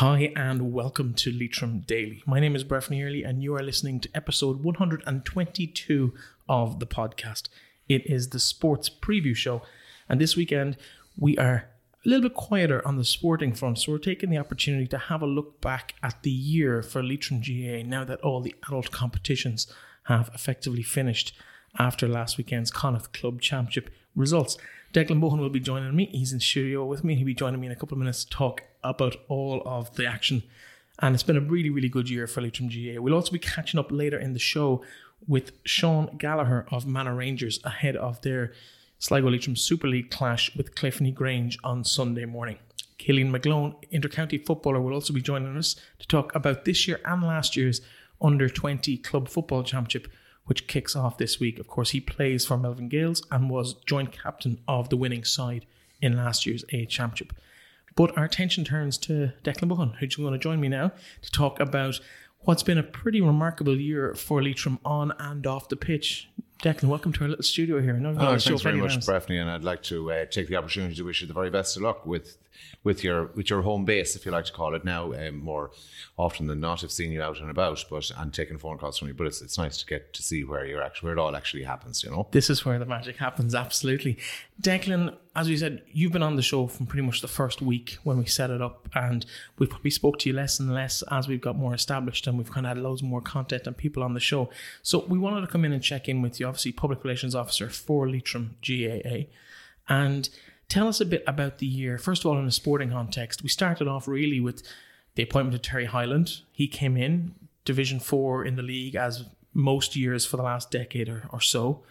Hi, and welcome to Leitrim Daily. My name is Bref Nearly, and you are listening to episode 122 of the podcast. It is the sports preview show, and this weekend we are a little bit quieter on the sporting front, so we're taking the opportunity to have a look back at the year for Leitrim GAA now that all the adult competitions have effectively finished after last weekend's Connacht Club Championship results. Declan Bohan will be joining me. He's in studio with me. He'll be joining me in a couple of minutes to talk about all of the action. And it's been a really, really good year for Leitrim GAA. We'll also be catching up later in the show with Sean Gallagher of Manor Rangers ahead of their Sligo Leitrim Super League clash with Cliffoney Grange on Sunday morning. Killian McGlone, intercounty footballer, will also be joining us to talk about this year and last year's under 20 club football championship, which kicks off this week. Of course, he plays for Melvin Gaels and was joint captain of the winning side in last year's A Championship. But our attention turns to Declan Bohan, who's going to join me now to talk about what's been a pretty remarkable year for Leitrim on and off the pitch. Declan, welcome to our little studio here. Oh, thanks very much, Breffney, and I'd like to uh, take the opportunity to wish you the very best of luck with with your with your home base, if you like to call it now. Um, more often than not, I've seen you out and about, but and taking phone calls from you. But it's it's nice to get to see where you're actually where it all actually happens. You know, this is where the magic happens. Absolutely, Declan as we said, you've been on the show from pretty much the first week when we set it up, and we've probably spoke to you less and less as we've got more established, and we've kind of had loads more content and people on the show. So we wanted to come in and check in with you, obviously public relations officer for Leitrim GAA, and tell us a bit about the year. First of all, in a sporting context, we started off really with the appointment of Terry Hyland. He came in Division Four in the league as most years for the last decade or, or so,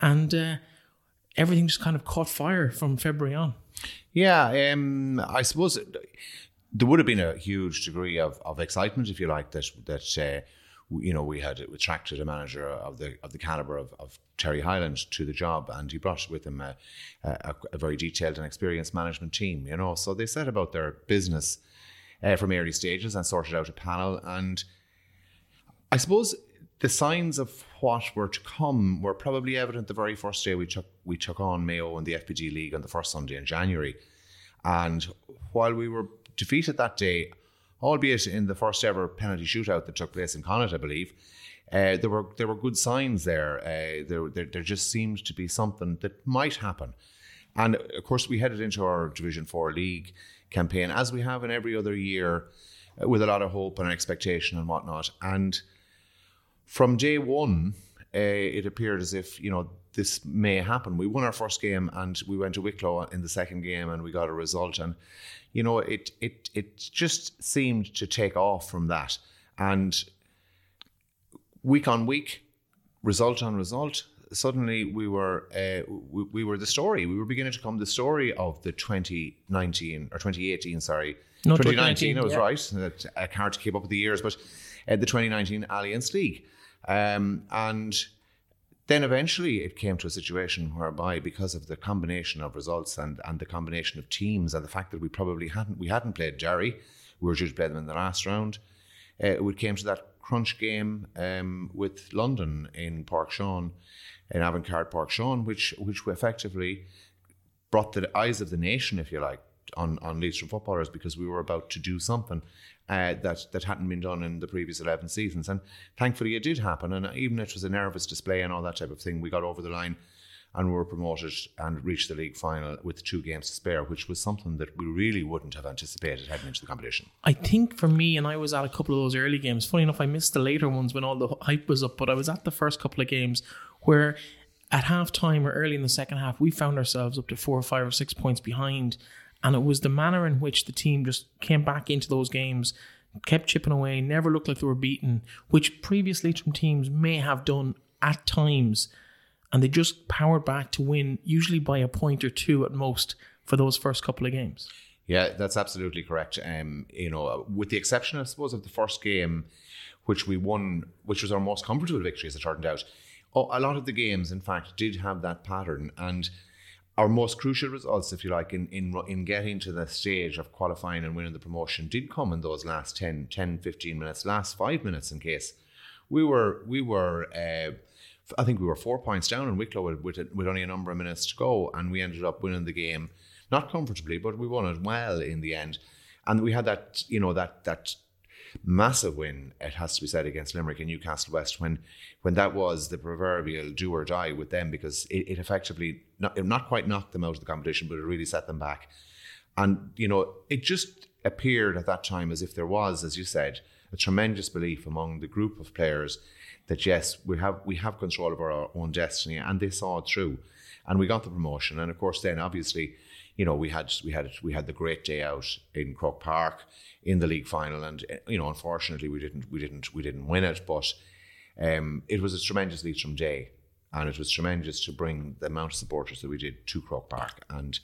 and. Uh, everything just kind of caught fire from February on. Yeah, um, I suppose there would have been a huge degree of, of excitement, if you like, that that uh, you know we had attracted a manager of the of the caliber of, of Terry Hyland to the job, and he brought with him a, a, a, very detailed and experienced management team. You know, so they set about their business uh, from early stages and sorted out a panel, and I suppose the signs of what were to come were probably evident the very first day we took we took on Mayo in the FBD League on the first Sunday in January. And while we were defeated that day, albeit in the first ever penalty shootout that took place in Connacht, I believe, uh, there were there were good signs there. Uh, there, there. There just seemed to be something that might happen. And of course, we headed into our Division 4 league campaign, as we have in every other year, uh, with a lot of hope and expectation and whatnot. And from day one, uh, it appeared as if you know this may happen. We won our first game and we went to Wicklow in the second game and we got a result. And you know, it it it just seemed to take off from that. And week on week, result on result, suddenly we were uh, we, we, were the story. We were beginning to become the story of the 2019 or 2018. Sorry, no, 2019. 2019 I was yeah. right. I can't keep up with the years, but uh, the 2019 Allianz League. Um, and then eventually it came to a situation whereby because of the combination of results and, and the combination of teams and the fact that we probably hadn't we hadn't played Derry, we were due to play them in the last round, uh, it came to that crunch game um, with London in Páirc in Avantcard Páirc which which effectively brought the eyes of the nation, if you like, on on Leitrim footballers because we were about to do something uh, that that hadn't been done in the previous eleven seasons, and thankfully it did happen. And even if it was a nervous display and all that type of thing, we got over the line and were promoted and reached the league final with two games to spare, which was something that we really wouldn't have anticipated heading into the competition. I think for me, and I was at a couple of those early games. Funny enough, I missed the later ones when all the hype was up, but I was at the first couple of games where at half time or early in the second half, we found ourselves up to four or five or six points behind and it was the manner in which the team just came back into those games, kept chipping away, never looked like they were beaten, which previously Leitrim teams may have done at times. And they just powered back to win, usually by a point or two at most, for those first couple of games. Yeah, that's absolutely correct. Um, you know, with the exception, I suppose, of the first game, which we won, which was our most comfortable victory, as it turned out. Oh, a lot of the games, in fact, did have that pattern. And our most crucial results, if you like, in, in in getting to the stage of qualifying and winning the promotion did come in those last 10, 10 15 minutes, last five minutes in case. We were, we were, uh, I think we were four points down in Wicklow with, with, with only a number of minutes to go, and we ended up winning the game, not comfortably, but we won it well in the end. and we had that you know that that massive win. It has to be said against Limerick and Newcastle West when when that was the proverbial do or die with them because it, it effectively not not quite knocked them out of the competition, but it really set them back. And you know, it just appeared at that time as if there was, as you said, a tremendous belief among the group of players that yes, we have we have control of our own destiny, and they saw it through, and we got the promotion. And of course, then obviously, you know, we had we had we had the great day out in Croke Park in the league final, and you know, unfortunately, we didn't we didn't we didn't win it, but um, it was a tremendous Leitrim day, and it was tremendous to bring the amount of supporters that we did to Croke Park, and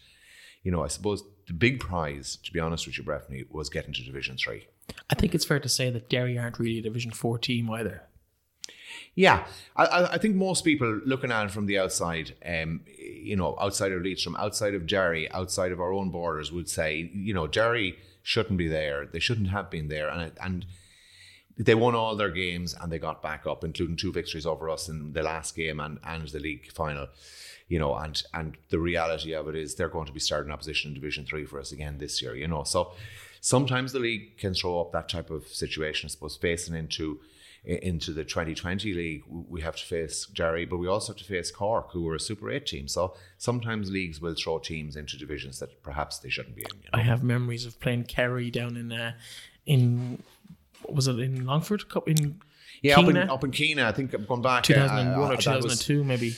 you know, I suppose the big prize, to be honest with you, Breffney, was getting to Division Three. I think it's fair to say that Derry aren't really a Division Four team either. Yeah, I, I think most people looking at it from the outside, um, you know, outside of Leitrim, outside of Derry, outside of our own borders, would say, you know, Derry shouldn't be there. They shouldn't have been there, and and they won all their games and they got back up, including two victories over us in the last game and and the league final. You know, and and the reality of it is they're going to be starting opposition in Division Three for us again this year. You know, so sometimes the league can throw up that type of situation. I suppose facing into into the 2020 league, we have to face Derry, but we also have to face Cork, who are a Super 8 team. So sometimes leagues will throw teams into divisions that perhaps they shouldn't be in. You know? I have memories of playing Kerry down in uh, in what was it in Longford in yeah up in, up in. I think I'm going back 2001 uh, or 2002 maybe.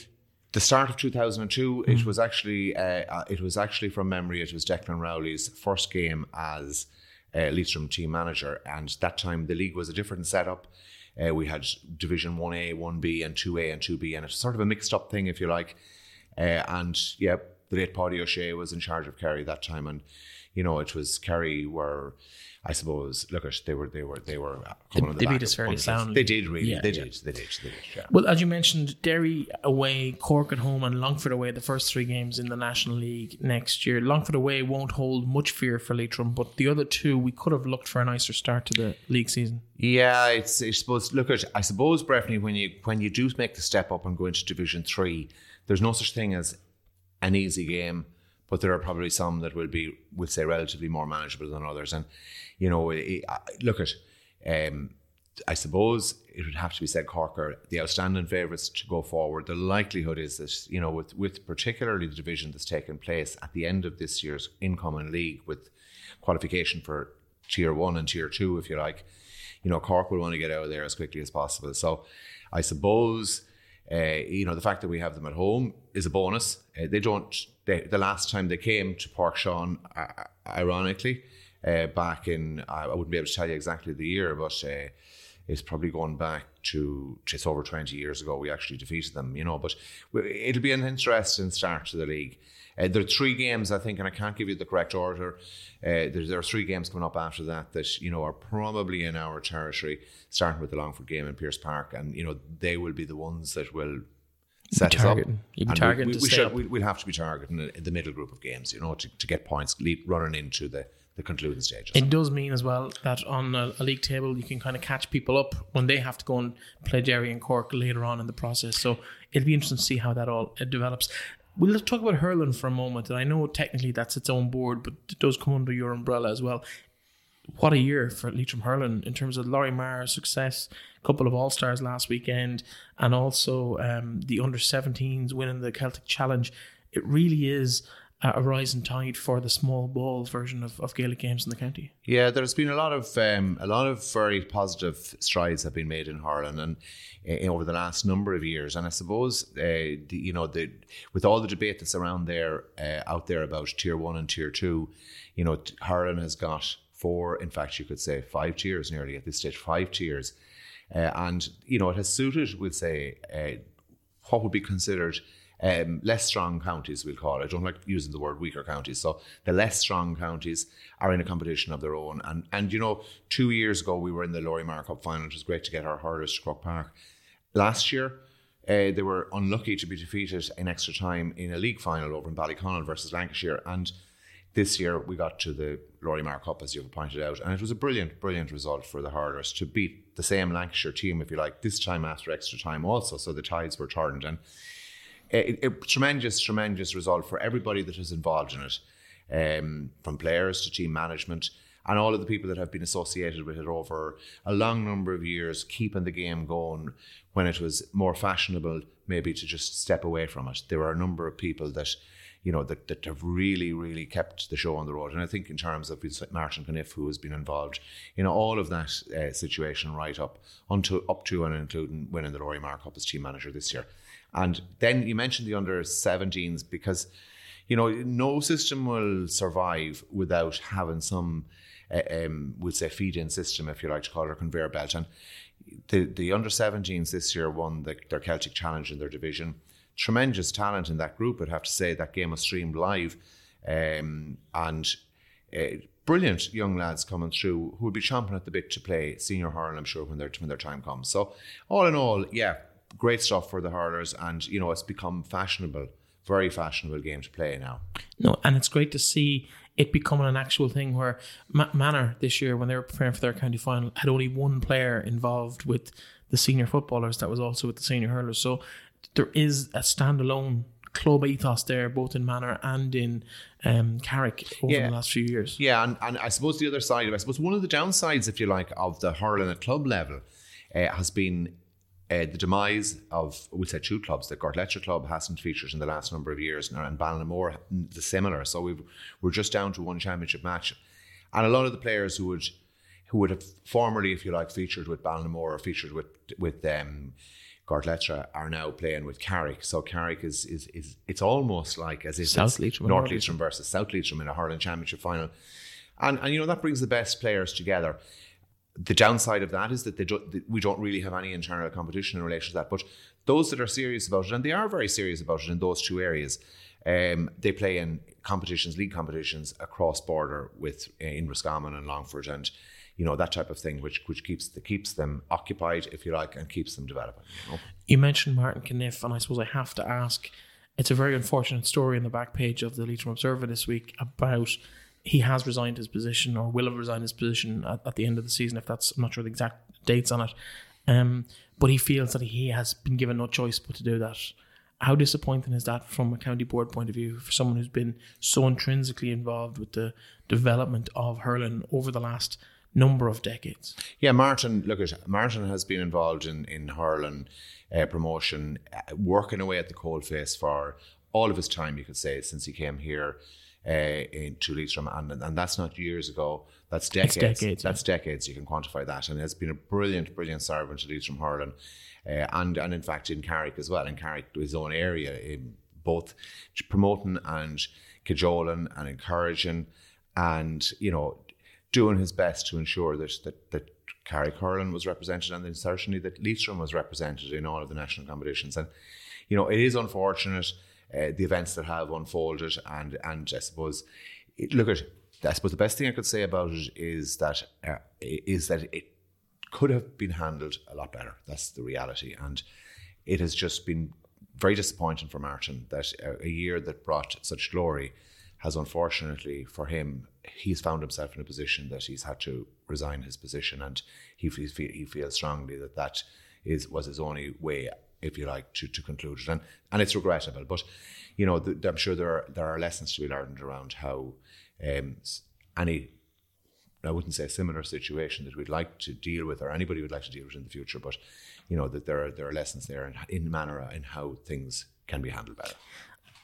The start of 2002, mm. it was actually uh, uh, it was actually from memory. It was Declan Rowley's first game as uh, Leitrim team manager, and that time the league was a different setup. Uh, we had Division 1A, 1B, and 2A and 2B, and it's sort of a mixed up thing, if you like. Uh, and yeah, the late Páidí Ó Sé was in charge of Kerry that time, and you know, it was Kerry were I suppose, look, at, they were they were they were coming they, the they beat us fairly soundly. They did really. Yeah, they, yeah. Did, they did. They did. Yeah. Well, as you mentioned, Derry away, Cork at home, and Longford away. The first three games in the National League next year. Longford away won't hold much fear for Leitrim, but the other two we could have looked for a nicer start to the league season. Yeah, it's I suppose. Look at I suppose, Breffney, when you when you do make the step up and go into Division Three, there's no such thing as an easy game but there are probably some that will be, we'll say, relatively more manageable than others. And you know, it, look at, um, I suppose it would have to be said Cork are the outstanding favourites to go forward. The likelihood is that, you know, with, with particularly the division that's taken place at the end of this year's incoming league with qualification for tier one and tier two, if you like, you know, Cork will want to get out of there as quickly as possible. So I suppose, uh, you know, the fact that we have them at home is a bonus. Uh, they don't, they, the last time they came to Páirc Sean, uh, ironically, uh, back in, I wouldn't be able to tell you exactly the year, but uh, it's probably going back to just over 20 years ago. We actually defeated them, you know, but it'll be an interesting start to the league. Uh, there are three games, I think, and I can't give you the correct order. Uh, there, there, are three games coming up after that that you know are probably in our territory, starting with the Longford game in Pearse Park, and you know they will be the ones that will set us up. You be targeting we, we, we should, we, will have to be targeting the middle group of games, you know, to, to get points lead, running into the the concluding stages. It does mean as well that on a, a, league table you can kind of catch people up when they have to go and play Derry and Cork later on in the process. So it'll be interesting to see how that all develops. We'll talk about hurling for a moment, and I know technically that's its own board, but it does come under your umbrella as well. What a year for Leitrim hurling in terms of Lory-Meagher's success, a couple of All Stars last weekend, and also um, the under 17s winning the Celtic Challenge. It really is a rising tide for the small ball version of, of Gaelic games in the county. Yeah, there's been a lot of um, a lot of very positive strides have been made in hurling and uh, over the last number of years. And I suppose uh, the, you know the with all the debate that's around there uh, out there about tier one and tier two, you know hurling has got four, in fact you could say five tiers nearly at this stage, five tiers, and you know it has suited, we'll say, what would be considered um, less strong counties, we'll call it. I don't like using the word weaker counties. So the less strong counties are in a competition of their own. And, and you know, two years ago, we were in the Lory-Meagher Cup final. It was great to get our hurlers to Croke Park. Last year, uh, they were unlucky to be defeated in extra time in a league final over in Ballyconnell versus Lancashire. And this year we got to the Lory-Meagher Cup, as you've pointed out, and it was a brilliant, brilliant result for the hurlers to beat the same Lancashire team, if you like, this time after extra time also. So the tides were turned. And a, tremendous, tremendous result for everybody that is involved in it, um, from players to team management. and all of the people that have been associated with it over a long number of years, keeping the game going when it was more fashionable, maybe to just step away from it. There are a number of people that you know, that, that have really, really kept the show on the road. And I think in terms of Martin Caniff, who has been involved in all of that uh, situation right up until up to and including winning the Lory Meagher Cup as team manager this year. And then you mentioned the under 17s because, you know, no system will survive without having some, uh, um, we'd say, feed in system, if you like to call it, a conveyor belt. And the, the under 17s this year won the, their Celtic Challenge in their division tremendous talent in that group. I'd have to say that game was streamed live, um, and uh, brilliant young lads coming through who will be chomping at the bit to play senior hurling. I'm sure when their when their time comes. So all in all, yeah, great stuff for the hurlers, and you know it's become fashionable, very fashionable game to play now. No, and it's great to see it becoming an actual thing where Manor this year, when they were preparing for their county final, had only one player involved with the senior footballers that was also with the senior hurlers. So there is a standalone club ethos there, both in Manor and in um, Carrick over yeah. the last few years. Yeah, and, and I suppose the other side, of it, I suppose one of the downsides, if you like, of the hurling at club level uh, has been uh, the demise of, we'll say, two clubs. The Gortletteragh Club hasn't featured in the last number of years, and Ballinamore the similar. So we we're just down to one championship match, and a lot of the players who would who would have formerly, if you like, featured with Ballinamore or featured with with um, Gortletteragh are now playing with Carrick. So Carrick is is is it's almost like as if South Leitrim North Leitrim versus South Leitrim in a hurling championship final, and and you know that brings the best players together. The downside of that is that they don't, we don't really have any internal competition in relation to that. But those that are serious about it, and they are very serious about it in those two areas, um, they play in competitions, league competitions across border with uh, in Roscommon and Longford, and you know that type of thing, which which keeps the, keeps them occupied, if you like, and keeps them developing. You, know? you mentioned Martin Caniff, and I suppose I have to ask. It's a very unfortunate story in the back page of the Leitrim Observer this week about he has resigned his position or will have resigned his position at, at the end of the season. If that's, I'm not sure the exact dates on it, um, but he feels that he has been given no choice but to do that. How disappointing is that from a county board point of view for someone who's been so intrinsically involved with the development of hurling over the last number of decades. Yeah, Martin, look at Martin has been involved in in hurling uh, promotion, uh, working away at the coalface for all of his time, you could say, since he came here uh, into Leitrim, and and that's not years ago. That's decades. decades that's yeah. decades. You can quantify that, and it's been a brilliant, brilliant servant to Leitrim hurling, uh, and and in fact in Carrick as well. In Carrick, his own area, in both promoting and cajoling and encouraging, and you know doing his best to ensure that that, that Carrick hurling was represented and then certainly that Leitrim was represented in all of the national competitions. And you know, it is unfortunate uh, the events that have unfolded, and and I suppose it, look at I suppose the best thing I could say about it is that uh, is that it could have been handled a lot better. That's the reality, and it has just been very disappointing for Martin that a, year that brought such glory has unfortunately for him, he's found himself in a position that he's had to resign his position, and he feels, he feels strongly that that is was his only way, if you like, to, to conclude it, and and it's regrettable. But you know, I'm sure there are there are lessons to be learned around how um, any. I wouldn't say similar situation that we'd like to deal with, or anybody would like to deal with in the future, but you know that there are there are lessons there in, in manner in how things can be handled better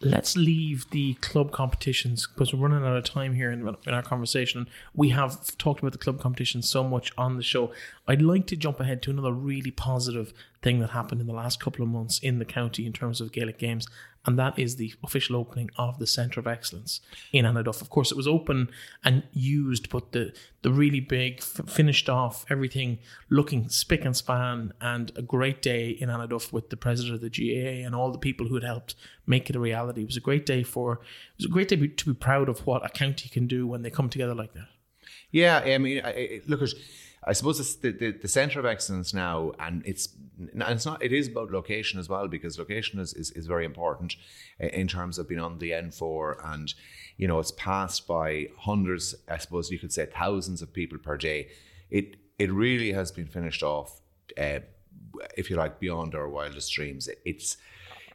let's leave the club competitions because we're running out of time here in, in, our conversation. We have talked about the club competitions so much on the show. I'd like to jump ahead to another really positive thing that happened in the last couple of months in the county in terms of Gaelic games, and that is the official opening of the Centre of Excellence in Annaduff. Of course, it was open and used, but the the really big, f- finished off, everything looking spick and span, and a great day in Annaduff with the president of the GAA and all the people who had helped make it a reality. It was a great day for. It was a great day to be proud of what a county can do when they come together like that. Yeah, I mean, look at I suppose it's the, the, the center of excellence now, and it's and it's not. It is about location as well because location is, is, is very important in terms of being on the N4, and you know it's passed by hundreds. I suppose you could say thousands of people per day. It it really has been finished off, uh, if you like, beyond our wildest dreams. It's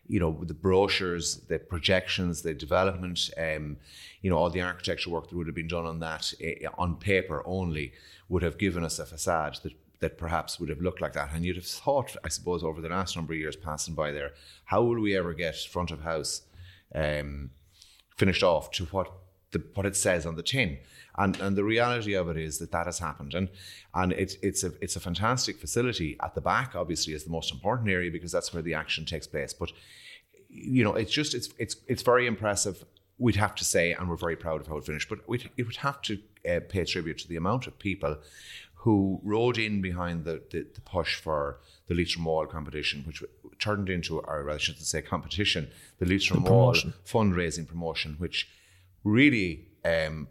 you know, the brochures, the projections, the development, um, you know, all the architecture work that would have been done on that uh, on paper only would have given us a facade that that perhaps would have looked like that. And you'd have thought, I suppose, over the last number of years passing by there, how will we ever get front of house um, finished off to what the, what it says on the tin? And and the reality of it is that that has happened, and and it's it's a it's a fantastic facility at the back. Obviously, is the most important area because that's where the action takes place. But you know, it's just it's it's it's very impressive. We'd have to say, and we're very proud of how it finished. But we it would have to uh, pay tribute to the amount of people who rode in behind the, the, the push for the Leitrim Wall competition, which turned into, or I shouldn't say competition, the Leitrim Wall fundraising promotion, which really, um,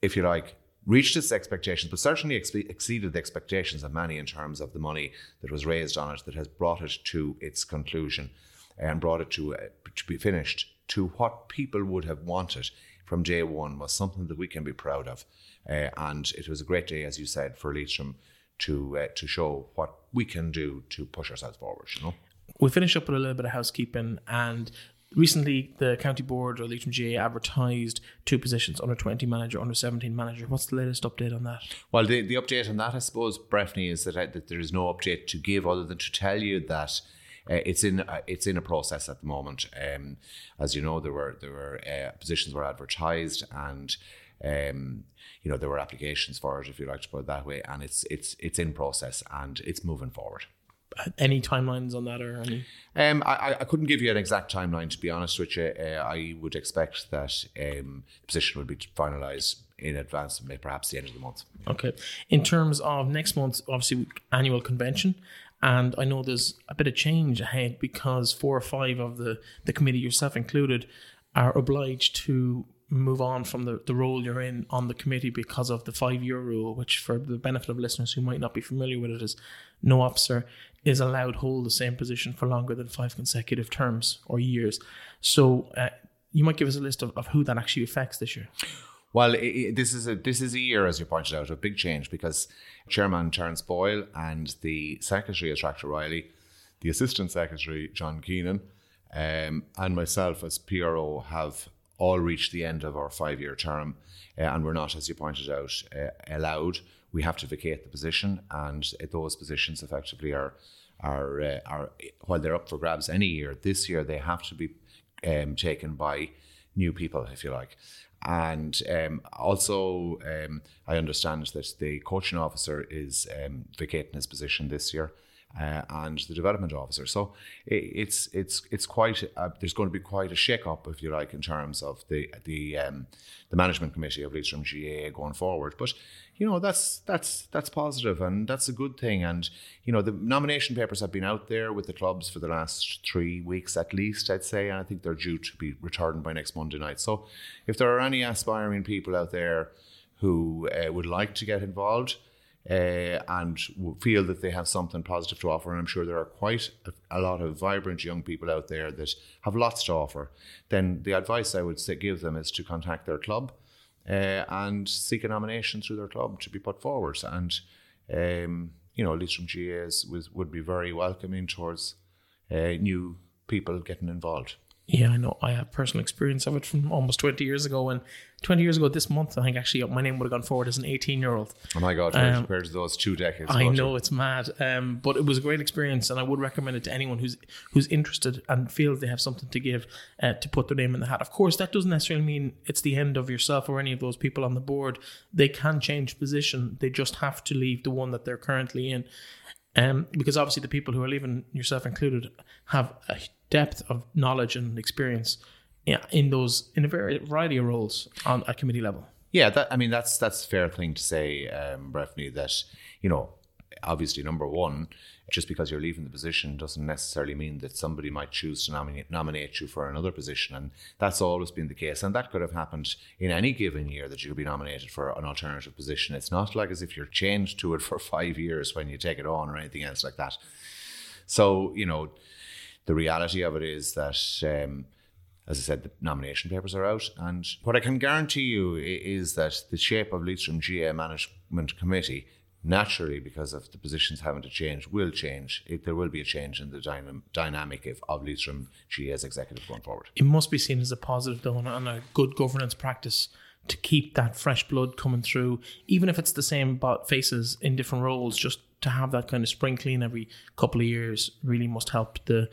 if you like, reached its expectations, but certainly ex- exceeded the expectations of many in terms of the money that was raised on it, that has brought it to its conclusion and brought it to, uh, to be finished to what people would have wanted from day one was something that we can be proud of. Uh, and it was a great day, as you said, for Leitrim to uh, to show what we can do to push ourselves forward. You know, we finish up with a little bit of housekeeping and. Recently, the county board or Leitrim GAA advertised two positions: under twenty manager, under seventeen manager. What's the latest update on that? Well, the, the update on that, I suppose, Breffney, is that, I, that there is no update to give other than to tell you that uh, it's in uh, it's in a process at the moment. Um, as you know, there were there were uh, positions were advertised and. Um, you know there were applications for it, if you like to put it that way, and it's it's it's in process and it's moving forward. Any timelines on that or any? Um, I, I couldn't give you an exact timeline to be honest with you. Uh, I would expect that um, the position would be finalised in advance, of perhaps the end of the month. Okay. In terms of next month's obviously annual convention, and I know there's a bit of change ahead because four or five of the the committee, yourself included, are obliged to move on from the, the role you're in on the committee because of the five year rule, which, for the benefit of listeners who might not be familiar with it, is no officer is allowed hold the same position for longer than five consecutive terms or years. So, uh, you might give us a list of, of who that actually affects this year. Well, it, it, this is a this is a year, as you pointed out, of big change because Chairman Terence Boyle and the Secretary is Tractor Riley, the Assistant Secretary John Keenan, um, and myself as PRO have all reached the end of our five year term, uh, and we're not, as you pointed out, uh, allowed. We have to vacate the position, and those positions effectively are are uh, are while they're up for grabs any year. This year they have to be um, taken by new people, if you like. And um, also, um, I understand that the coaching officer is um, vacating his position this year uh, and the development officer. So it's it's it's quite a, there's going to be quite a shake up, if you like, in terms of the the um, the management committee of Leitrim GAA going forward. But you know that's that's that's positive and that's a good thing. And you know the nomination papers have been out there with the clubs for the last three weeks at least, I'd say, and I think they're due to be returned by next Monday night. So if there are any aspiring people out there who uh, would like to get involved uh, and feel that they have something positive to offer. And I'm sure there are quite a, a, lot of vibrant young people out there that have lots to offer. Then the advice I would say, give them is to contact their club uh, and seek a nomination through their club to be put forward. And um, you know, Leitrim GAs would be very welcoming towards uh, new people getting involved. Yeah, I know. I have personal experience of it from almost 20 years ago. And 20 years ago this month, I think actually my name would have gone forward as an 18 year old. Oh my God, um, compared to those two decades. I know, it's mad. Um, but it was a great experience. And I would recommend it to anyone who's who's interested and feels they have something to give uh, to put their name in the hat. Of course, that doesn't necessarily mean it's the end of yourself or any of those people on the board. They can change position, they just have to leave the one that they're currently in. Um, because obviously the people who are leaving, yourself included, have a depth of knowledge and experience in those in a very variety of roles on a committee level. Yeah, that I mean that's that's a fair thing to say, um, that you know, obviously number one, just because you're leaving the position doesn't necessarily mean that somebody might choose to nominate nominate you for another position, and that's always been the case. And that could have happened in any given year that you could be nominated for an alternative position. It's not like as if you're chained to it for five years when you take it on or anything else like that. So you know the reality of it is that, um, as I said, the nomination papers are out. And what I can guarantee you is that the shape of Leitrim GAA Management Committee naturally, because of the positions having to change, will change. It, there will be a change in the dynam- dynamic of, of Leitrim GAA's executive going forward. It must be seen as a positive, though, and a- good governance practice to keep that fresh blood coming through, even if it's the same faces in different roles. Just to have that kind of spring clean every couple of years really must help the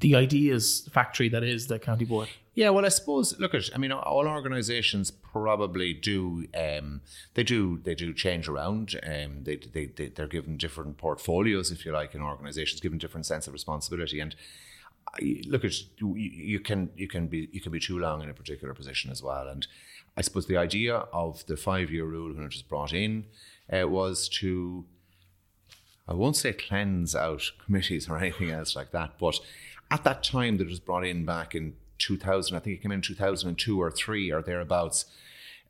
the ideas factory that is the county board. Yeah, well, I suppose. Look at. I mean, all organisations probably do. Um, they do. They do change around. Um, they, they they they're given different portfolios, if you like, in organisations, given different sense of responsibility. And look at you, you can you can be you can be too long in a particular position as well. And I suppose the idea of the five year rule when it was brought in uh, was to I won't say cleanse out committees or anything else like that, but at that time that it was brought in back in 2000, I think it came in 2002 or three or thereabouts,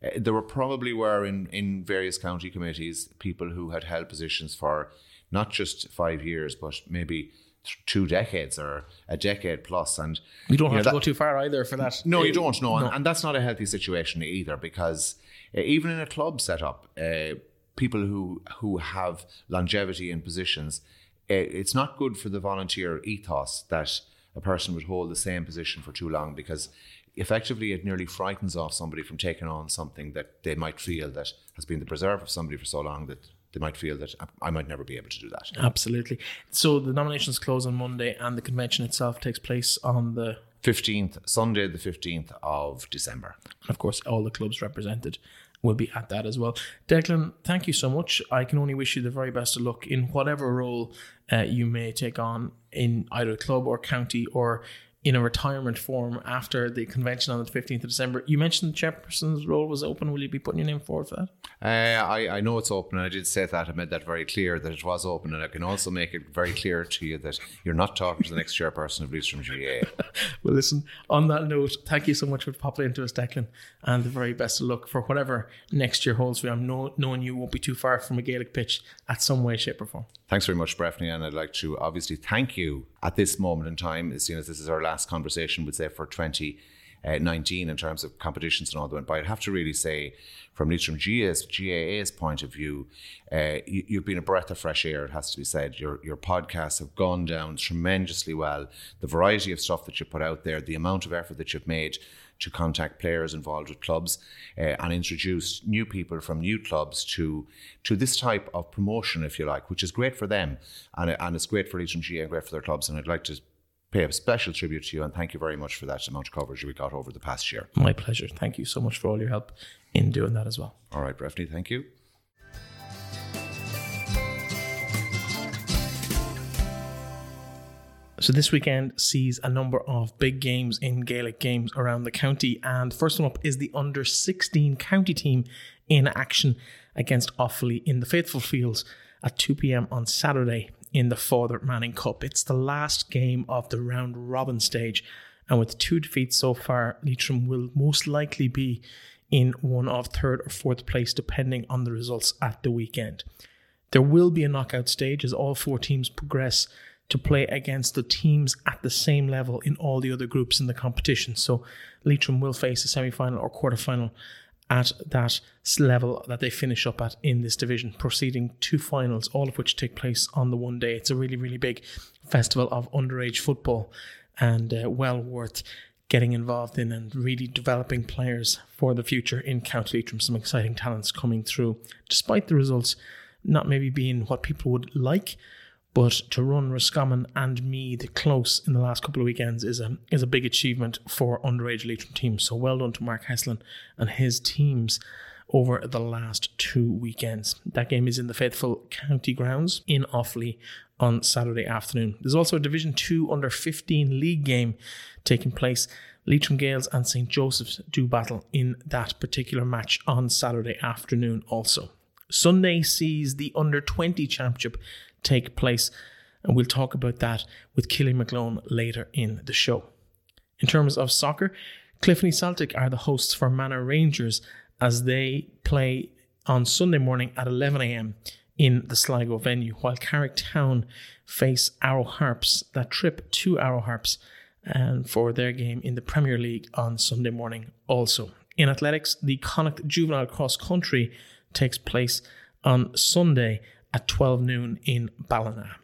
uh, there were probably were in, in various county committees people who had held positions for not just five years, but maybe th- two decades or a decade plus. And you don't you have know, to that- go too far either for that. no, you don't. No, And, and that's not a healthy situation either because uh, even in a club setup, uh, people who who have longevity in positions, uh, it's not good for the volunteer ethos that a person would hold the same position for too long because effectively it nearly frightens off somebody from taking on something that they might feel that has been the preserve of somebody for so long that they might feel that I- I might never be able to do that. Absolutely. So the nominations close on Monday, and the convention itself takes place on the. 15th, Sunday, the 15th of December. And of course, all the clubs represented will be at that as well. Declan, thank you so much. I can only wish you the very best of luck in whatever role uh, you may take on in either club or county or in a retirement form after the convention on the 15th of December. You mentioned the chairperson's role was open. Will you be putting your name forward for that? Uh, I, I know it's open, and I did say that. I made that very clear that it was open, and I can also make it very clear to you that you're not talking to the next chairperson of Leitrim GAA. Well, listen, on that note, thank you so much for popping into us, Declan, and the very best of luck for whatever next year holds for you. I'm know, knowing you won't be too far from a Gaelic pitch at some way, shape, or form. Thanks very much, Breffney, and I'd like to obviously thank you at this moment in time, as soon as this is our last conversation, we'd say, for 2019 in terms of competitions and all that went by. I'd have to really say, from Leitrim GAA's, GAA's point of view, uh, you, you've been a breath of fresh air, it has to be said. Your, your podcasts have gone down tremendously well. The variety of stuff that you put out there, the amount of effort that you've made to contact players involved with clubs uh, and introduce new people from new clubs to to this type of promotion, if you like, which is great for them and, and it's great for GAA and great for their clubs. And I'd like to pay a special tribute to you and thank you very much for that amount of coverage we got over the past year. My pleasure. Thank you so much for all your help in doing that as well. All right, Breffney, thank you. So this weekend sees a number of big games in Gaelic games around the county, and first one up is the under 16 county team in action against Offaly in the Faithful Fields at 2 p.m. on Saturday in the Father Manning Cup. It's the last game of the round robin stage, and with two defeats so far, Leitrim will most likely be in one of third or fourth place, depending on the results at the weekend. There will be a knockout stage as all four teams progress to play against the teams at the same level in all the other groups in the competition. So Leitrim will face a semi final or quarter final at that level that they finish up at in this division, proceeding to finals, all of which take place on the one day. It's a really, really big festival of underage football and uh, well worth getting involved in and really developing players for the future in County Leitrim. Some exciting talents coming through, despite the results not maybe being what people would like. But to run Roscommon and Meath close in the last couple of weekends is a is a big achievement for underage Leitrim teams. So well done to Mark Heslin and his teams over the last two weekends. That game is in the Faithful County Grounds in Offaly on Saturday afternoon. There's also a Division 2 under 15 league game taking place. Leitrim Gaels and St. Joseph's do battle in that particular match on Saturday afternoon also. Sunday sees the under 20 championship take place, and we'll talk about that with Killy McGlone later in the show. In terms of soccer, Cliffoney Celtic are the hosts for Manor Rangers as they play on Sunday morning at 11 a.m. in the Sligo venue, while Carrick Town face Arrow Harps. That trip to Arrow Harps and for their game in the Premier League on Sunday morning also. In athletics, the Connacht Juvenile Cross Country takes place on Sunday at 12 noon in Ballina.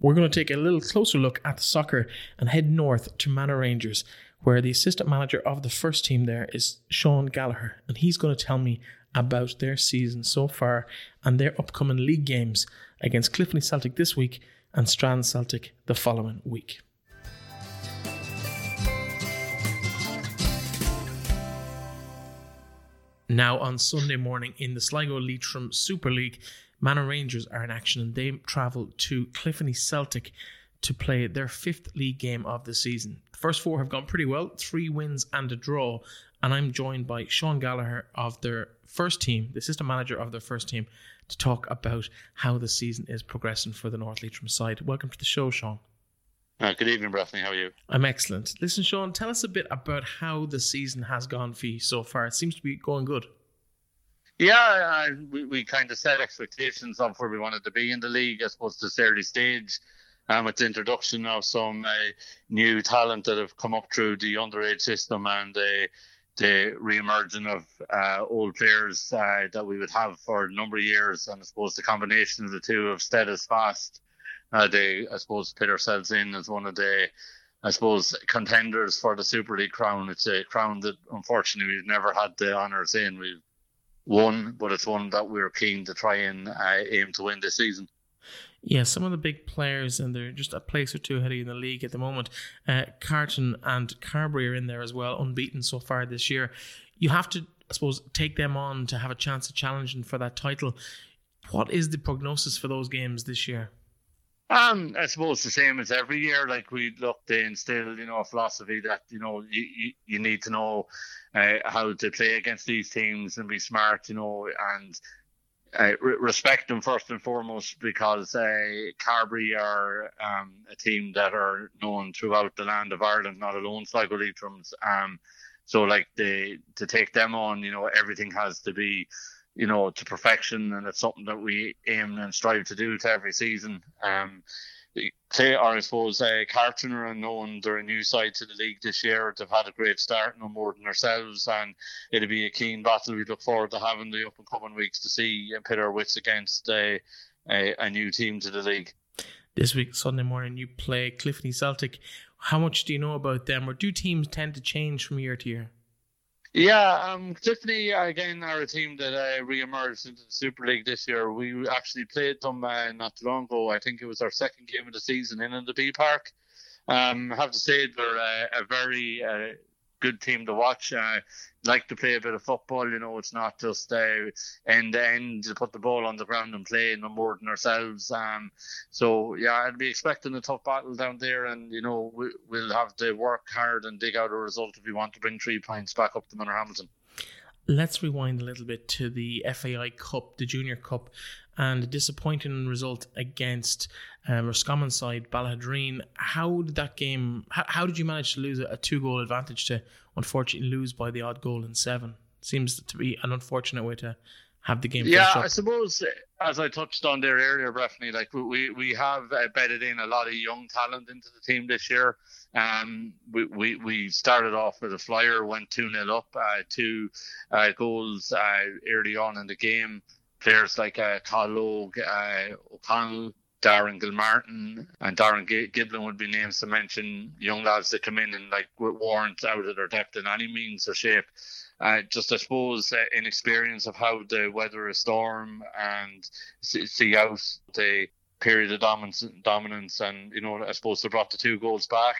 We're going to take a little closer look at the soccer and head north to Manor Rangers, where the assistant manager of the first team there is Sean Gallagher, and he's going to tell me about their season so far and their upcoming league games against Cliffoney Celtic this week and Strand Celtic the following week. Now, on Sunday morning in the Sligo Leitrim Super League, Manor Rangers are in action and they travel to Cliffoney Celtic to play their fifth league game of the season. The first four have gone pretty well, three wins and a draw. And I'm joined by Sean Gallagher of their first team, the assistant manager of their first team, to talk about how the season is progressing for the North Leitrim side. Welcome to the show, Sean. Uh, good evening, Breffney. How are you? I'm excellent. Listen, Sean, tell us a bit about how the season has gone for you so far. It seems to be going good. Yeah, uh, we, we kind of set expectations of where we wanted to be in the league. I suppose this early stage, um, with the introduction of some uh, new talent that have come up through the underage system and uh, the re-emerging of uh, old players uh, that we would have for a number of years, and I suppose the combination of the two have stead us fast. Uh, they, I suppose, put ourselves in as one of the, I suppose, contenders for the Super League crown. It's a crown that unfortunately we've never had the honours in. We've won, but it's one that we're keen to try and uh, aim to win this season. Yeah, some of the big players, and they're just a place or two ahead in the league at the moment. Uh, Carton and Carbury are in there as well, unbeaten so far this year. You have to, I suppose, take them on to have a chance of challenging for that title. What is the prognosis for those games this year? Um, I suppose the same as every year. Like we look to instill, you know, a philosophy that you know you you, you need to know uh, how to play against these teams and be smart, you know, and uh, re- respect them first and foremost because uh, Carbury are um, a team that are known throughout the land of Ireland, not alone Sligo Leitrim's. Um, so like they to take them on, you know, everything has to be, you know, to perfection, and it's something that we aim and strive to do to every season. Um, say, or I suppose uh, Carton are unknown. They're a new side to the league this year. They've had a great start, no more than ourselves, and it'll be a keen battle. We look forward to having the up and coming weeks to see and pit our wits against uh, a, a new team to the league. This week, Sunday morning, you play Cliffoney Celtic. How much do you know about them, or do teams tend to change from year to year? Yeah, um, again are a team that uh, re-emerged into the Super League this year. We actually played them uh, not too long ago. I think it was our second game of the season in in the B Park. Um, I have to say they're uh, a very uh, good team to watch. Like to play a bit of football, you know, it's not just uh, end to end to put the ball on the ground and play no more than ourselves. Um, so yeah, I'd be expecting a tough battle down there, and you know we, we'll have to work hard and dig out a result if we want to bring three points back up to Manorhamilton. Let's rewind a little bit to the FAI Cup, the Junior Cup, and a disappointing result against um, Roscommon side, Ballaghaderreen. How did that game, how, how did you manage to lose a, a two goal advantage to unfortunately lose by the odd goal in seven? Seems to be an unfortunate way to have the game. Yeah, I suppose as I touched on there earlier, Breffney, like we we have uh, bedded in a lot of young talent into the team this year. Um, we, we, we started off with a flyer, went 2 0 up, uh, two uh, goals uh, early on in the game. Players like uh, Carl uh, O'Connell, Darren Gilmartin and Darren Giblin would be names to mention young lads that come in and like weren't out of their depth in any means or shape. Uh, just I suppose uh, inexperience of how the weather a storm and see out the period of dominance, dominance, and you know I suppose they brought the two goals back,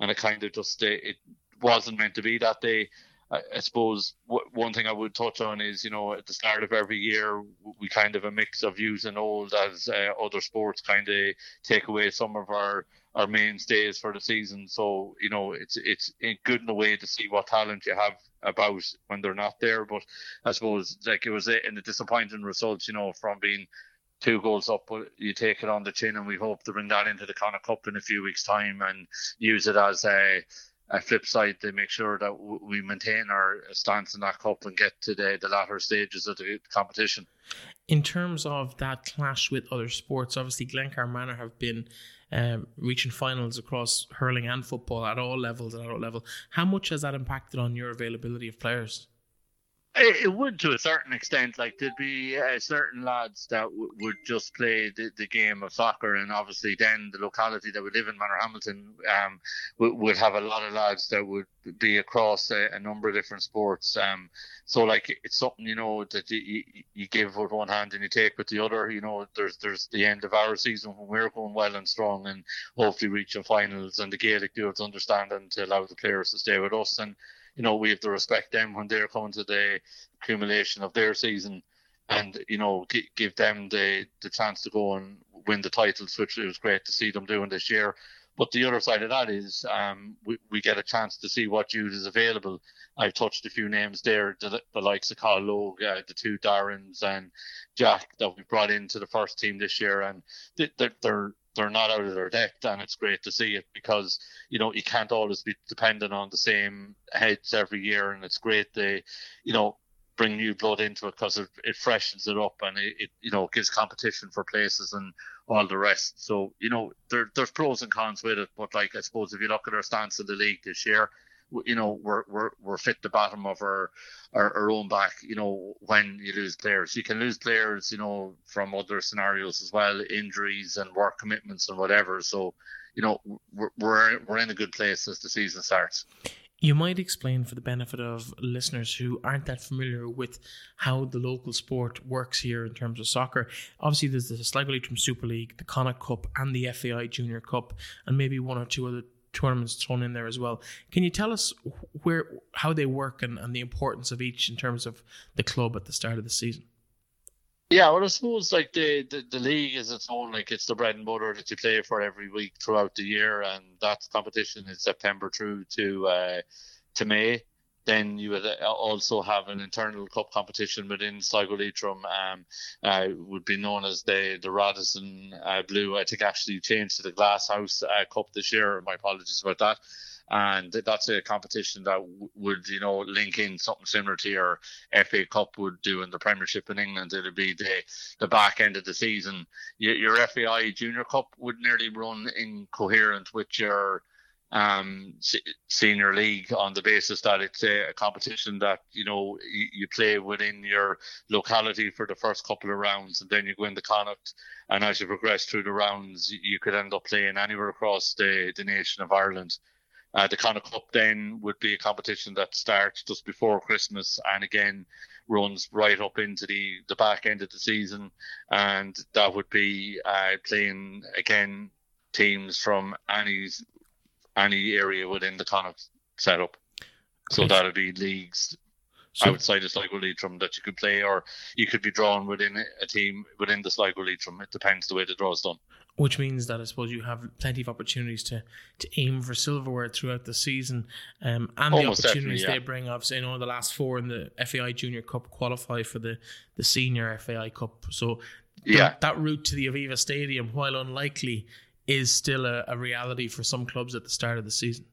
and it kind of just uh, it wasn't meant to be that day. I, suppose one thing I would touch on is, you know, at the start of every year, we kind of a mix of youth and old as uh, other sports kind of take away some of our our mainstays for the season. So you know, it's it's good in a way to see what talent you have about when they're not there. But I suppose like it was in the disappointing results, you know, from being two goals up, but you take it on the chin, and we hope to bring that into the Connacht Cup in a few weeks' time and use it as a a flip side to make sure that w- we maintain our stance in that cup and get to the, the latter stages of the competition. In terms of that clash with other sports, obviously Glencar Manor have been um, reaching finals across hurling and football at all levels, and at all level. How much has that impacted on your availability of players? It, would to a certain extent. Like there'd be uh, certain lads that w- would just play the, the game of soccer, and obviously then the locality that we live in, Manorhamilton, um, w- would have a lot of lads that would be across a, a number of different sports. Um, so like it's something you know that you, you give with one hand and you take with the other. You know, there's there's the end of our season when we're going well and strong, and hopefully reaching finals, and the Gaelic its understanding to allow the players to stay with us and you know, we have to respect them when they're coming to the accumulation of their season and, you know, g- give them the, the chance to go and win the titles, which it was great to see them doing this year. But the other side of that is um, we, we get a chance to see what youth is available. I've touched a few names there, the, the likes of Carl Logue, uh, the two Darrens and Jack that we brought into the first team this year, and they're, they're they're not out of their depth, and it's great to see it because you know you can't always be dependent on the same heads every year, and it's great they, you know, bring new blood into it because it, it freshens it up and it, it, you know gives competition for places and all the rest. So you know there, there's pros and cons with it, but like I suppose if you look at our stance in the league this year, you know we're we're we're fit the bottom of our, our, our own back you know when you lose players. You can lose players you know from other scenarios as well injuries and work commitments and whatever. So you know we're we're, we're in a good place as the season starts you might explain for the benefit of listeners who aren't that familiar with how the local sport works here in terms of soccer. Obviously, there's the Sligo Leitrim Super League, the Connacht Cup, and the FAI Junior Cup, and maybe one or two other tournaments thrown in there as well. Can you tell us where how they work and, and the importance of each in terms of the club at the start of the season? Yeah, well, I suppose like the, the, the league is its own, like it's the bread and butter that you play for every week throughout the year, and that competition is September through to uh, to May. Then you would uh, also have an internal cup competition within Sligo Leitrim, um, uh, would be known as the the Radisson uh, Blu. I think actually changed to the Glasshouse uh, Cup this year. My apologies about that. And that's a competition that w- would, you know, link in something similar to your FA Cup would do in the Premiership in England. It'd be the the back end of the season. Your, your FAI Junior Cup would nearly run incoherent with your um, senior league on the basis that it's a, a competition that you know you, you, play within your locality for the first couple of rounds, and then you go into Connacht, and as you progress through the rounds, you could end up playing anywhere across the, the nation of Ireland. Uh, the Connacht Cup then would be a competition that starts just before Christmas, and again runs right up into the, the back end of the season, and that would be uh, playing again teams from any any area within the Connacht setup. So that'll be leagues so, outside of Sligo Leitrim that you could play, or you could be drawn within a team within the Sligo Leitrim. It depends the way the draw is done. Which means that I suppose you have plenty of opportunities to, to aim for silverware throughout the season, um, and Almost the opportunities yeah. they bring. Obviously, you know the last four in the FAI Junior Cup qualify for the the Senior FAI Cup. So yeah, that route to the Aviva Stadium, while unlikely, is still a, a reality for some clubs at the start of the season.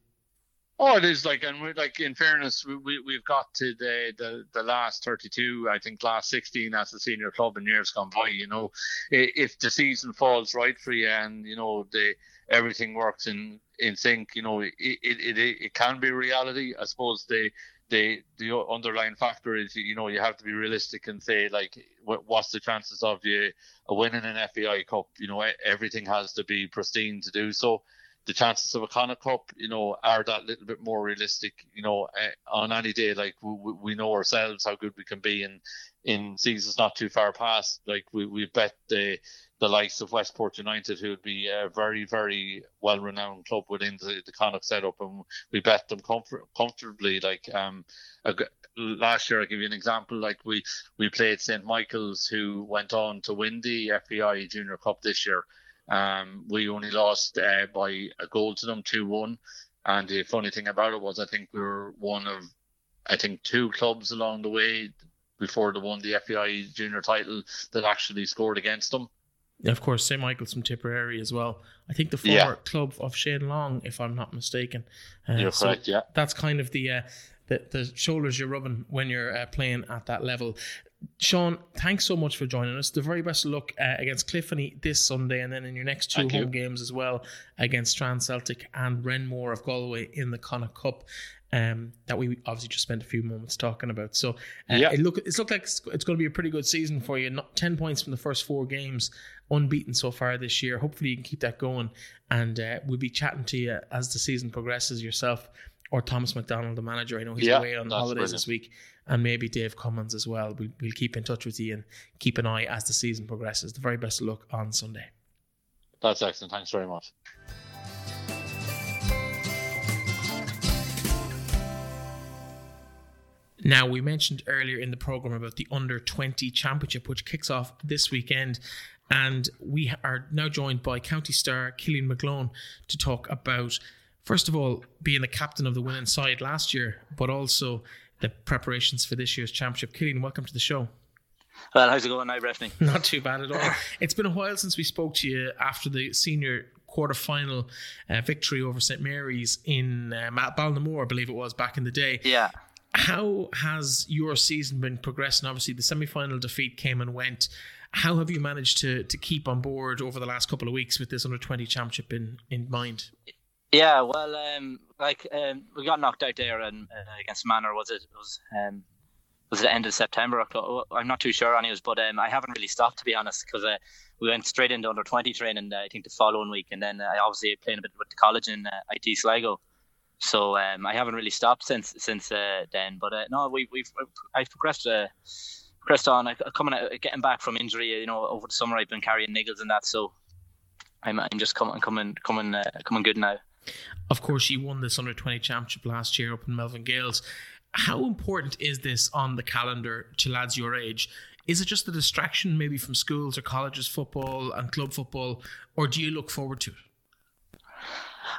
Oh, it is like, and we like in fairness, we, we have got to the, the the last thirty two, I think, last sixteen as a senior club in years gone by. You know, if the season falls right for you, and you know the everything works in in sync, you know, it it it, it can be reality. I suppose the the the underlying factor is you know you have to be realistic and say like what's the chances of you winning an FAI Cup? You know everything has to be pristine to do so. The chances of a Connacht Cup, you know, are that little bit more realistic. You know, eh, on any day, like we, we know ourselves how good we can be, and in seasons not too far past, like we we bet the the likes of Westport United, who would be a very, very well renowned club within the, the Connacht setup, and we bet them comfort, comfortably. Like um, a, last year, I'll give you an example. Like we we played St Michael's, who went on to win the FAI Junior Cup this year. Um, we only lost uh, by a goal to them, two one. And the funny thing about it was, I think we were one of, I think two clubs along the way before they won the FAI Junior title that actually scored against them. Of course, St. Michael's from Tipperary as well. I think the former yeah. club of Shane Long, if I'm not mistaken. Uh, you're so correct, yeah. That's kind of the, uh, the the shoulders you're rubbing when you're uh, playing at that level. Sean, thanks so much for joining us. The very best of luck uh, against Cliffoney this Sunday, and then in your next two Thank home you. games as well against Strand Celtic and Renmore of Galway in the Connacht Cup. Um, that we obviously just spent a few moments talking about. So uh, yeah. it look it's looked like it's, it's, going to be a pretty good season for you. Not ten points from the first four games, unbeaten so far this year. Hopefully you can keep that going, and uh, we'll be chatting to you as the season progresses yourself or Thomas McDonald, the manager. I know he's yeah, away on the holidays brilliant. this week, and maybe Dave Cummins as well. We'll, we'll keep in touch with you and keep an eye as the season progresses. The very best of luck on Sunday. That's excellent. Thanks very much. Now, we mentioned earlier in the program about the Under 20 Championship, which kicks off this weekend. And we are now joined by County star Killian McGlone to talk about first of all, being the captain of the winning side last year, but also the preparations for this year's championship. Killian, welcome to the show. Well, how's it going now, Breffney? Not too bad at all. it's been a while since we spoke to you after the senior quarter-final uh, victory over St Mary's in uh, Ballinamore, I believe it was back in the day. Yeah. How has your season been progressing? Obviously, the semi-final defeat came and went. How have you managed to to keep on board over the last couple of weeks with this under twenty championship in in mind? Yeah, well, um, like um, we got knocked out there and uh, against Manor. Was it, it was um, was it the end of September? October? I'm not too sure, on anyways. But um, I haven't really stopped to be honest, because uh, we went straight into under twenty training. Uh, I think the following week, and then I uh, obviously playing a bit with the college in uh, IT Sligo. So um, I haven't really stopped since since uh, then. But no, we, we've I've progressed. progressed on coming out, getting back from injury, you know, over the summer I've been carrying niggles and that, so I'm I'm just coming coming coming coming good now. Of course, you won this under 20 championship last year up in Melvin Gaels. How important is this on the calendar to lads your age? Is it just a distraction maybe from schools or colleges football and club football, or do you look forward to it?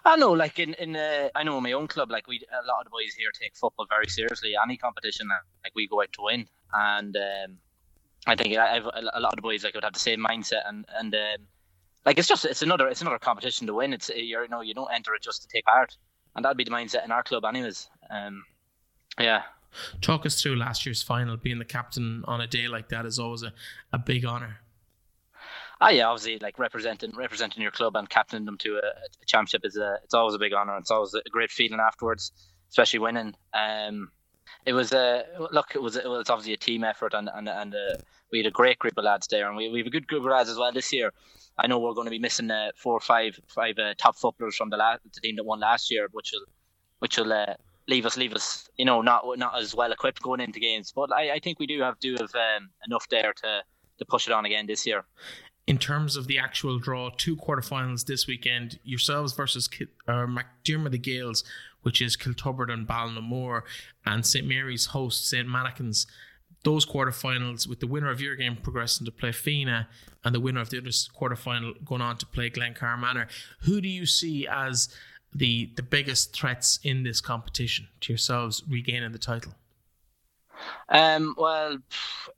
I know, like in in uh, I know in my own club, like we a lot of the boys here take football very seriously. Any competition, like we go out to win, and um, I think I've, a lot of the boys like would have the same mindset, and and um, like it's just it's another it's another competition to win. It's you're you know you don't enter it just to take part, and that'd be the mindset in our club, anyways. Um, yeah. Talk us through last year's final. Being the captain on a day like that is always a, a big honour. Ah, yeah, obviously, like representing representing your club and captaining them to a, a championship is a it's always a big honour. It's always a great feeling afterwards, especially winning. Um, it was a look. It was it was obviously a team effort, and and and uh, we had a great group of lads there, and we, we have a good group of lads as well this year. I know we're going to be missing uh, four or five five uh, top footballers from the, last, the team that won last year, which will which will uh, leave us leave us you know not not as well equipped going into games. But I, I think we do have do have um, enough there to to push it on again this year. In terms of the actual draw, two quarterfinals this weekend, yourselves versus uh, McDermott the Gaels, which is Kiltubbrid and Ballinamore, and St Mary's host St Manchan's those quarterfinals with the winner of your game progressing to play Fenagh and the winner of the other quarterfinal going on to play Glencar Manor. Who do you see as the the biggest threats in this competition to yourselves regaining the title? Um, well,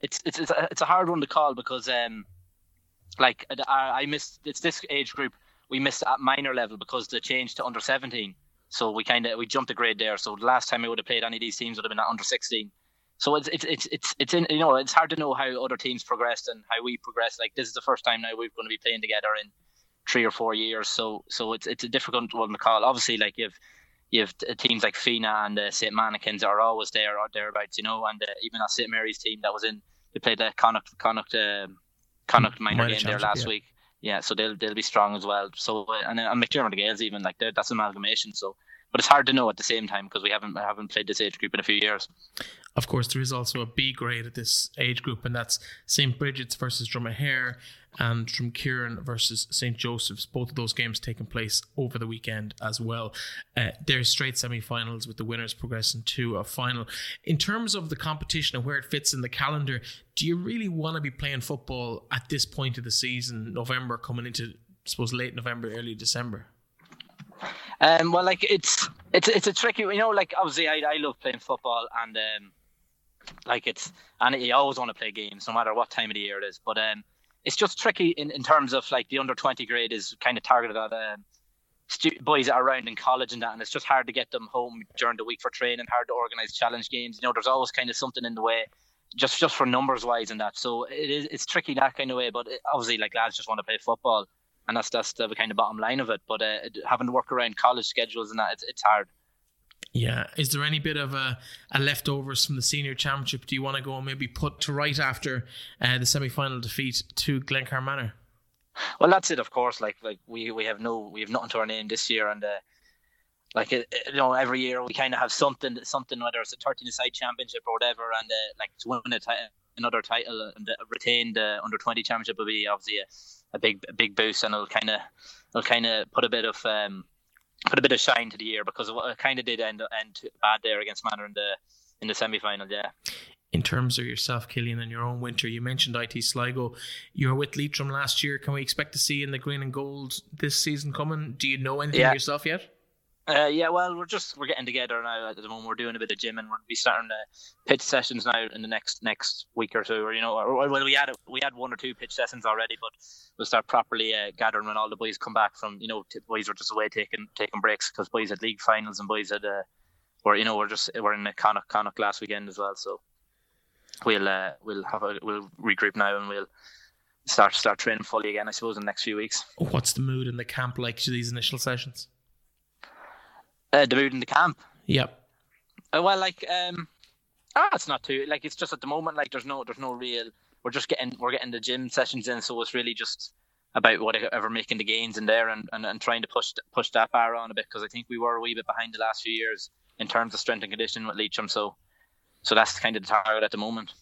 it's it's it's a, it's a hard one to call because um, like I, I missed it's this age group we missed at minor level because the change to under seventeen. So we kind of we jumped a grade there. So the last time we would have played any of these teams would have been at under sixteen. So it's it's it's it's it's in you know it's hard to know how other teams progressed and how we progressed. Like this is the first time now we're going to be playing together in three or four years. So so it's it's a difficult one to call. Obviously, like you've you've teams like Fenagh and uh, St Manchan's are always there or thereabouts, you know, and uh, even that St Mary's team that was in they played the Connacht Connacht um, Connacht minor game there last yeah. week. Yeah, so they'll they'll be strong as well. So uh, and, and McDermott the Gaels even like that's amalgamation. So but it's hard to know at the same time because we haven't haven't played this age group in a few years. Of course, there is also a B grade at this age group, and that's St. Bridget's versus Dromahair and Drumkeerin versus St. Joseph's. Both of those games taking place over the weekend as well. Uh, they're straight semi finals with the winners progressing to a final. In terms of the competition and where it fits in the calendar, do you really want to be playing football at this point of the season, November coming into, I suppose, late November, early December? Um, well, like it's it's it's a tricky, you know. Like obviously, I, I love playing football, and um, like it's and you always want to play games, no matter what time of the year it is. But um, it's just tricky in, in terms of like the under twenty grade is kind of targeted at um, stu- boys that are around in college and that, and it's just hard to get them home during the week for training, hard to organize challenge games. You know, there's always kind of something in the way. just just for numbers wise and that. So it is it's tricky that kind of way. But it, obviously, like lads just want to play football, and that's that's the kind of bottom line of it. But uh, having to work around college schedules and that, it's, it's hard. Yeah. Is there any bit of a, a leftovers from the senior championship? Do you want to go and maybe put to right after uh, the semi final defeat to Glencar Manor? Well, that's it, of course. Like like we, we have no we have nothing to our name this year, and uh, like you know every year we kind of have something something whether it's a 13 side championship or whatever, and uh, like to win another title and uh, retain the under 20 championship will be obviously a, a big a big boost, and it'll kind of it'll kind of put a bit of um, put a bit of shine to the year because it kind of did end end bad there against Manor in the in the semi final. Yeah. In terms of yourself, Killian, and your own winter, you mentioned IT Sligo. You were with Leitrim last year. Can we expect to see in the green and gold this season coming? Do you know anything yeah. yourself yet? Uh, yeah, well, we're just we're getting together now at the moment. We're doing a bit of gym, and we'll be starting the pitch sessions now in the next next week or two. Or you know, or, well, we had a, we had one or two pitch sessions already, but we'll start properly uh, gathering when all the boys come back from. You know, boys were just away taking taking breaks because boys had league finals and boys had uh, you know we're just we're in the Connacht Connacht last weekend as well. So we'll uh, we'll have a we'll regroup now and we'll start start training fully again. I suppose in the next few weeks. What's the mood in the camp like to these initial sessions? Uh, the mood in the camp. Yep. Uh, well, like um, ah, it's not too like it's just at the moment like there's no there's no real. We're just getting we're getting the gym sessions in, so it's really just about whatever making the gains in there and, and, and trying to push push that bar on a bit because I think we were a wee bit behind the last few years in terms of strength and conditioning with Leitrim. So so that's kind of the target at the moment.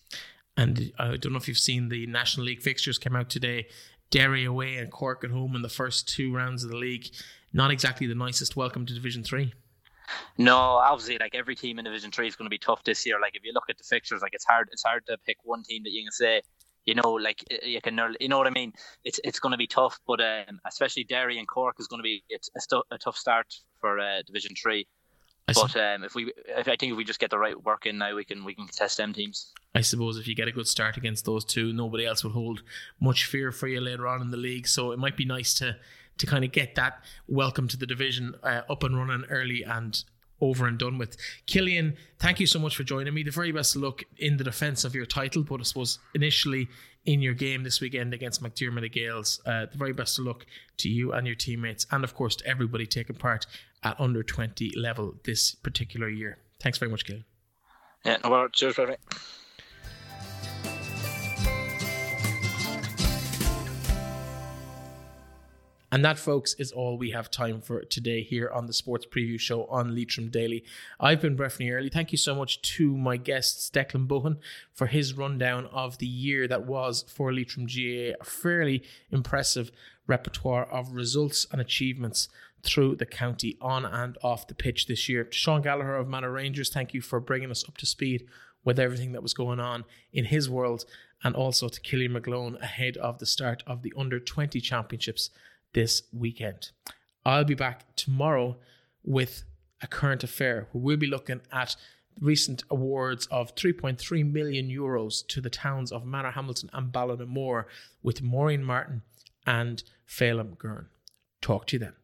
And I don't know if you've seen the National League fixtures came out today. Derry away and Cork at home in the first two rounds of the league. Not exactly the nicest welcome to Division Three. No, obviously, like every team in Division Three is going to be tough this year. Like if you look at the fixtures, like it's hard. It's hard to pick one team that you can say, you know, like you can, you know what I mean. It's it's going to be tough, but um, especially Derry and Cork is going to be it's a, stu- a tough start for uh, Division Three. but um, if we, if I think if we just get the right work in now, we can we can test them teams. I suppose if you get a good start against those two, nobody else will hold much fear for you later on in the league. So it might be nice to to kind of get that welcome to the division uh, up and running early and over and done with. Killian, thank you so much for joining me. The very best luck in the defence of your title, but I suppose initially in your game this weekend against McDiarmid Gaels. Uh, the very best of luck to you and your teammates, and of course to everybody taking part at under 20 level this particular year. Thanks very much, Killian. Yeah, well, cheers, perfect. And that, folks, is all we have time for today here on the Sports Preview Show on Leitrim Daily. I've been Breffney Early. Thank you so much to my guests, Declan Bohan, for his rundown of the year that was for Leitrim GAA. A fairly impressive repertoire of results and achievements through the county on and off the pitch this year. To Sean Gallagher of Manor Rangers, thank you for bringing us up to speed with everything that was going on in his world, and also to Killian McGlone ahead of the start of the Under 20 Championships this weekend. I'll be back tomorrow with a current affair where we'll be looking at recent awards of 3.3 million euros to the towns of Manorhamilton and Ballinamore with Maureen Martin and Phelim Gurn. Talk to you then.